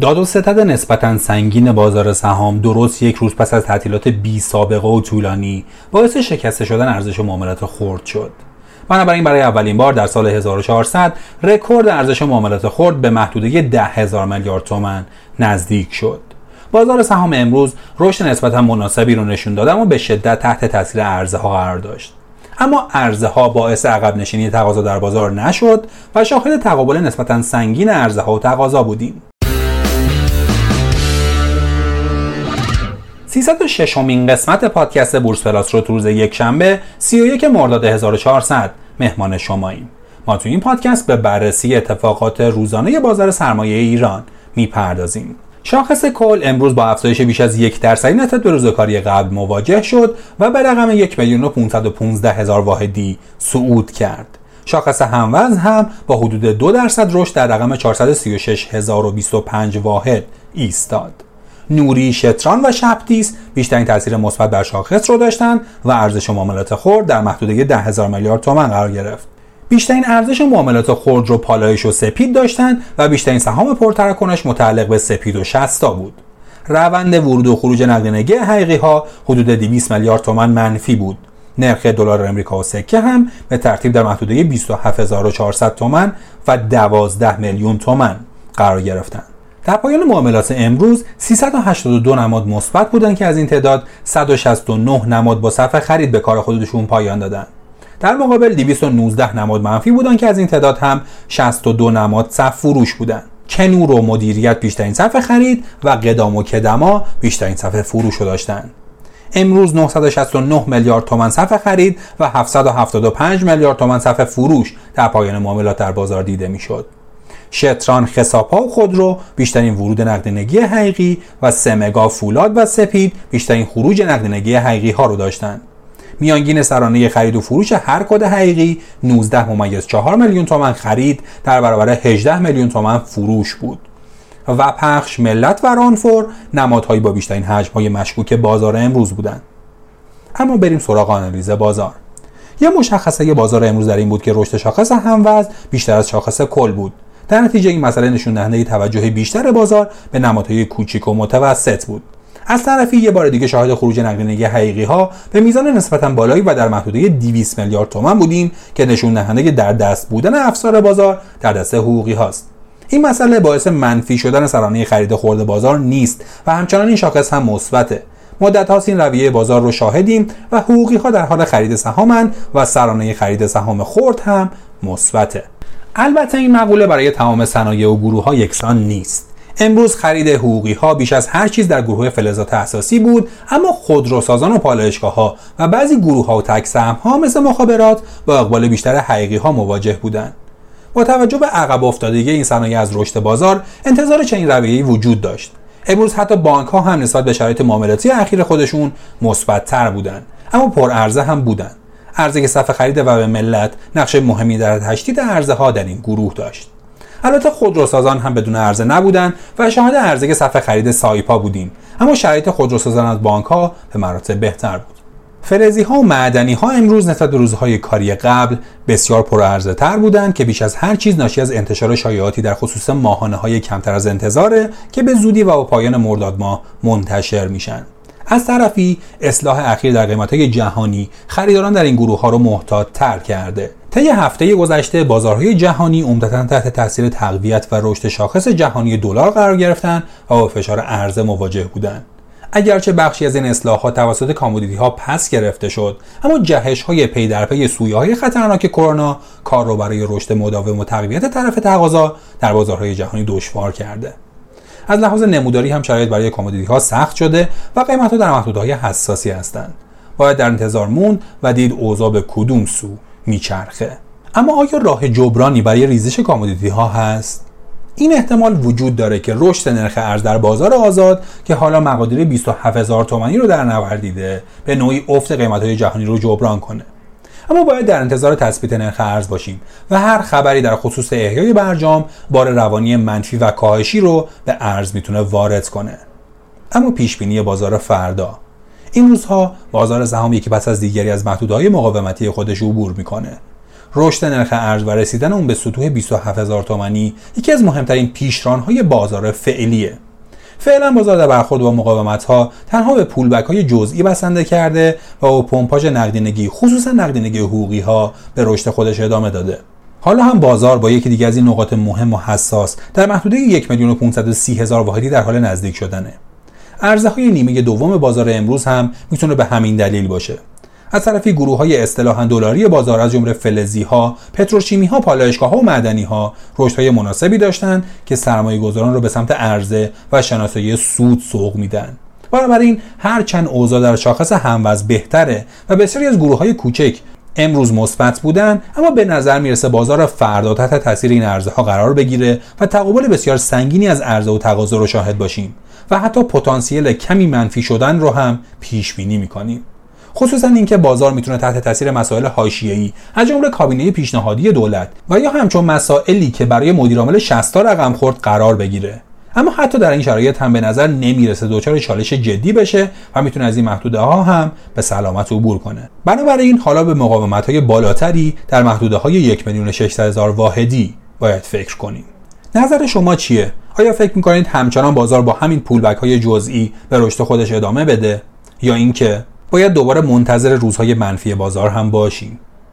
داد و ستد نسبتا سنگین بازار سهام درست یک روز پس از تعطیلات بی سابقه و طولانی باعث شکسته شدن ارزش معاملات خرد شد. بنابراین برای اولین بار در سال 1400 رکورد ارزش معاملات خرد به محدوده 10 هزار میلیارد تومان نزدیک شد. بازار سهام امروز رشد نسبتا مناسبی رو نشون داد اما به شدت تحت تاثیر ارزه ها قرار داشت. اما ارزه ها باعث عقب نشینی تقاضا در بازار نشد و شاهد تقابل نسبتا سنگین ارزه ها و تقاضا بودیم. 306 امین قسمت پادکست بورس پلاس رو روز یک شنبه 31 مرداد 1400 مهمان شماییم. ما تو این پادکست به بررسی اتفاقات روزانه بازار سرمایه ایران می‌پردازیم. شاخص کل امروز با افزایش بیش از یک درصدی نسبت به روز کاری قبل مواجه شد و به رقم یک میلیون و هزار واحدی صعود کرد. شاخص هموزن هم با حدود دو درصد رشد در رقم 436025 واحد ایستاد. نوری، شتران و شپتیس بیشترین تاثیر مثبت بر شاخص رو داشتند و ارزش معاملات خرد در محدوده 10 هزار میلیارد تومان قرار گرفت. بیشترین ارزش معاملات خرد رو پالایش و سپید داشتند و بیشترین سهام پرتراکنش متعلق به سپید و شستا بود. روند ورود و خروج نقدینگی حقیقی ها حدود 200 میلیارد تومان منفی بود. نرخ دلار امریکا و سکه هم به ترتیب در محدوده 27400 تومان و 12 میلیون تومان قرار گرفتند. در پایان معاملات امروز 382 نماد مثبت بودند که از این تعداد 169 نماد با صفحه خرید به کار خودشون پایان دادند. در مقابل 219 نماد منفی بودند که از این تعداد هم 62 نماد صف فروش بودند. کنور و مدیریت بیشترین صفحه خرید و قدام و کدما بیشترین صفحه فروش رو داشتند. امروز 969 میلیارد تومان صفحه خرید و 775 میلیارد تومان صفحه فروش در پایان معاملات در بازار دیده می‌شد. شتران خساپا و خودرو بیشترین ورود نقدینگی حقیقی و سمگا فولاد و سپید بیشترین خروج نقدینگی حقیقی ها رو داشتند. میانگین سرانه خرید و فروش هر کد حقیقی 19 ممیز 4 میلیون تومن خرید در برابر 18 میلیون تومن فروش بود. و پخش ملت و رانفور نمادهایی با بیشترین حجم های مشکوک بازار امروز بودند. اما بریم سراغ آنالیز بازار. یه مشخصه بازار امروز در این بود که رشد شاخص هموزن بیشتر از شاخص کل بود در نتیجه این مسئله نشون دهنده توجه بیشتر بازار به نمادهای کوچیک و متوسط بود. از طرفی یه بار دیگه شاهد خروج نقدینگی حقیقی ها به میزان نسبتا بالایی و در محدوده 200 میلیارد تومان بودیم که نشون دهنده در دست بودن افسار بازار در دست حقوقی هاست. این مسئله باعث منفی شدن سرانه خرید خورد بازار نیست و همچنان این شاخص هم مثبته. مدت هاست این رویه بازار رو شاهدیم و حقوقی ها در حال خرید سهامن و سرانه خرید سهام خرد هم مثبته. البته این مقوله برای تمام صنایع و گروه ها یکسان نیست. امروز خرید حقوقی ها بیش از هر چیز در گروه فلزات اساسی بود اما خودروسازان و پالایشگاه ها و بعضی گروه ها و تک ها مثل مخابرات با اقبال بیشتر حقیقی ها مواجه بودند. با توجه به عقب افتادگی این صنایع از رشد بازار انتظار چنین رویه‌ای وجود داشت. امروز حتی بانک ها هم نسبت به شرایط معاملاتی اخیر خودشون مثبتتر بودند اما پرعرضه هم بودند. عرضه صفحه خرید و به ملت نقش مهمی در تشدید عرضه ها در این گروه داشت. البته خودروسازان هم بدون عرضه نبودند و شاهد عرضه صفحه خرید سایپا بودیم. اما شرایط خودروسازان از بانک ها به مراتب بهتر بود. فلزی ها و معدنی ها امروز نسبت به روزهای کاری قبل بسیار پرعرضه تر بودند که بیش از هر چیز ناشی از انتشار شایعاتی در خصوص ماهانه های کمتر از انتظاره که به زودی و با پایان مرداد ماه منتشر میشن. از طرفی اصلاح اخیر در قیمت جهانی خریداران در این گروه ها رو محتاط تر کرده. طی هفته گذشته بازارهای جهانی عمدتا تحت تاثیر تقویت و رشد شاخص جهانی دلار قرار گرفتن و با فشار عرضه مواجه بودند. اگرچه بخشی از این اصلاحات توسط commodity ها پس گرفته شد اما جهش های پی در پی سویه های خطرناک کرونا کار رو برای رشد مداوم و تقویت طرف تقاضا در بازارهای جهانی دشوار کرده. از لحاظ نموداری هم شرایط برای commodity ها سخت شده و قیمت ها در محدوده‌های حساسی هستند. باید در انتظار موند و دید اوضاع به کدوم سو میچرخه. اما آیا راه جبرانی برای ریزش commodity ها هست؟ این احتمال وجود داره که رشد نرخ ارز در بازار آزاد که حالا مقادیر 27000 تومانی رو در نوردیده به نوعی افت قیمت های جهانی رو جبران کنه. اما باید در انتظار تثبیت نرخ ارز باشیم و هر خبری در خصوص احیای برجام بار روانی منفی و کاهشی رو به ارز می‌تونه وارد کنه. اما پیش بینی بازار فردا. این روزها بازار سهام یکی پس از دیگری از محدودهای مقاومتی خودش عبور می‌کنه. رشد نرخ ارز و رسیدن اون به سطوح 27 هزار تومانی یکی از مهمترین پیشرانهای بازار فعلیه. فعلا بازار در برخورد با مقاومت ها تنها به پولبک های جزئی بسنده کرده و با پمپاژ نقدینگی خصوصا نقدینگی حقوقی ها به رشد خودش ادامه داده. حالا هم بازار با یکی دیگه از این نقاط مهم و حساس در محدوده یک میلیون و 530 هزار واحدی در حال نزدیک شدنه. ارزه های نیمه دوم بازار امروز هم می‌تونه به همین دلیل باشه. از طرفی گروه های اصطلاحا دلاری بازار از جمله فلزی ها، پتروشیمی ها، پالایشگاه ها و معدنی ها رشد های مناسبی داشتند که سرمایه گذاران رو به سمت عرضه و شناسایی سود سوق میدن. بنابراین هر چند اوضاع در شاخص هموز بهتره و بسیاری از گروه های کوچک امروز مثبت بودن اما به نظر می‌رسه بازار فردا تحت تاثیر این ارزه ها قرار بگیره و تقابل بسیار سنگینی از عرضه و تقاضا رو شاهد باشیم و حتی پتانسیل کمی منفی شدن رو هم پیش بینی می‌کنیم خصوصا اینکه بازار می‌تونه تحت تاثیر مسائل حاشیه‌ای از جمله کابینه پیشنهادی دولت و یا همچون مسائلی که برای مدیرعامل 60 رقم خورد قرار بگیره. اما حتی در این شرایط هم به نظر نمی‌رسه دچار چالش جدی بشه و می‌تونه از این محدوده ها هم به سلامت عبور کنه. بنابراین حالا به مقاومت های بالاتری در محدوده های 1 میلیون هزار واحدی باید فکر کنیم. نظر شما چیه؟ آیا فکر می‌کنید همچنان بازار با همین پولبک های جزئی به رشد خودش ادامه بده یا اینکه باید دوباره منتظر روزهای منفی بازار هم باشیم.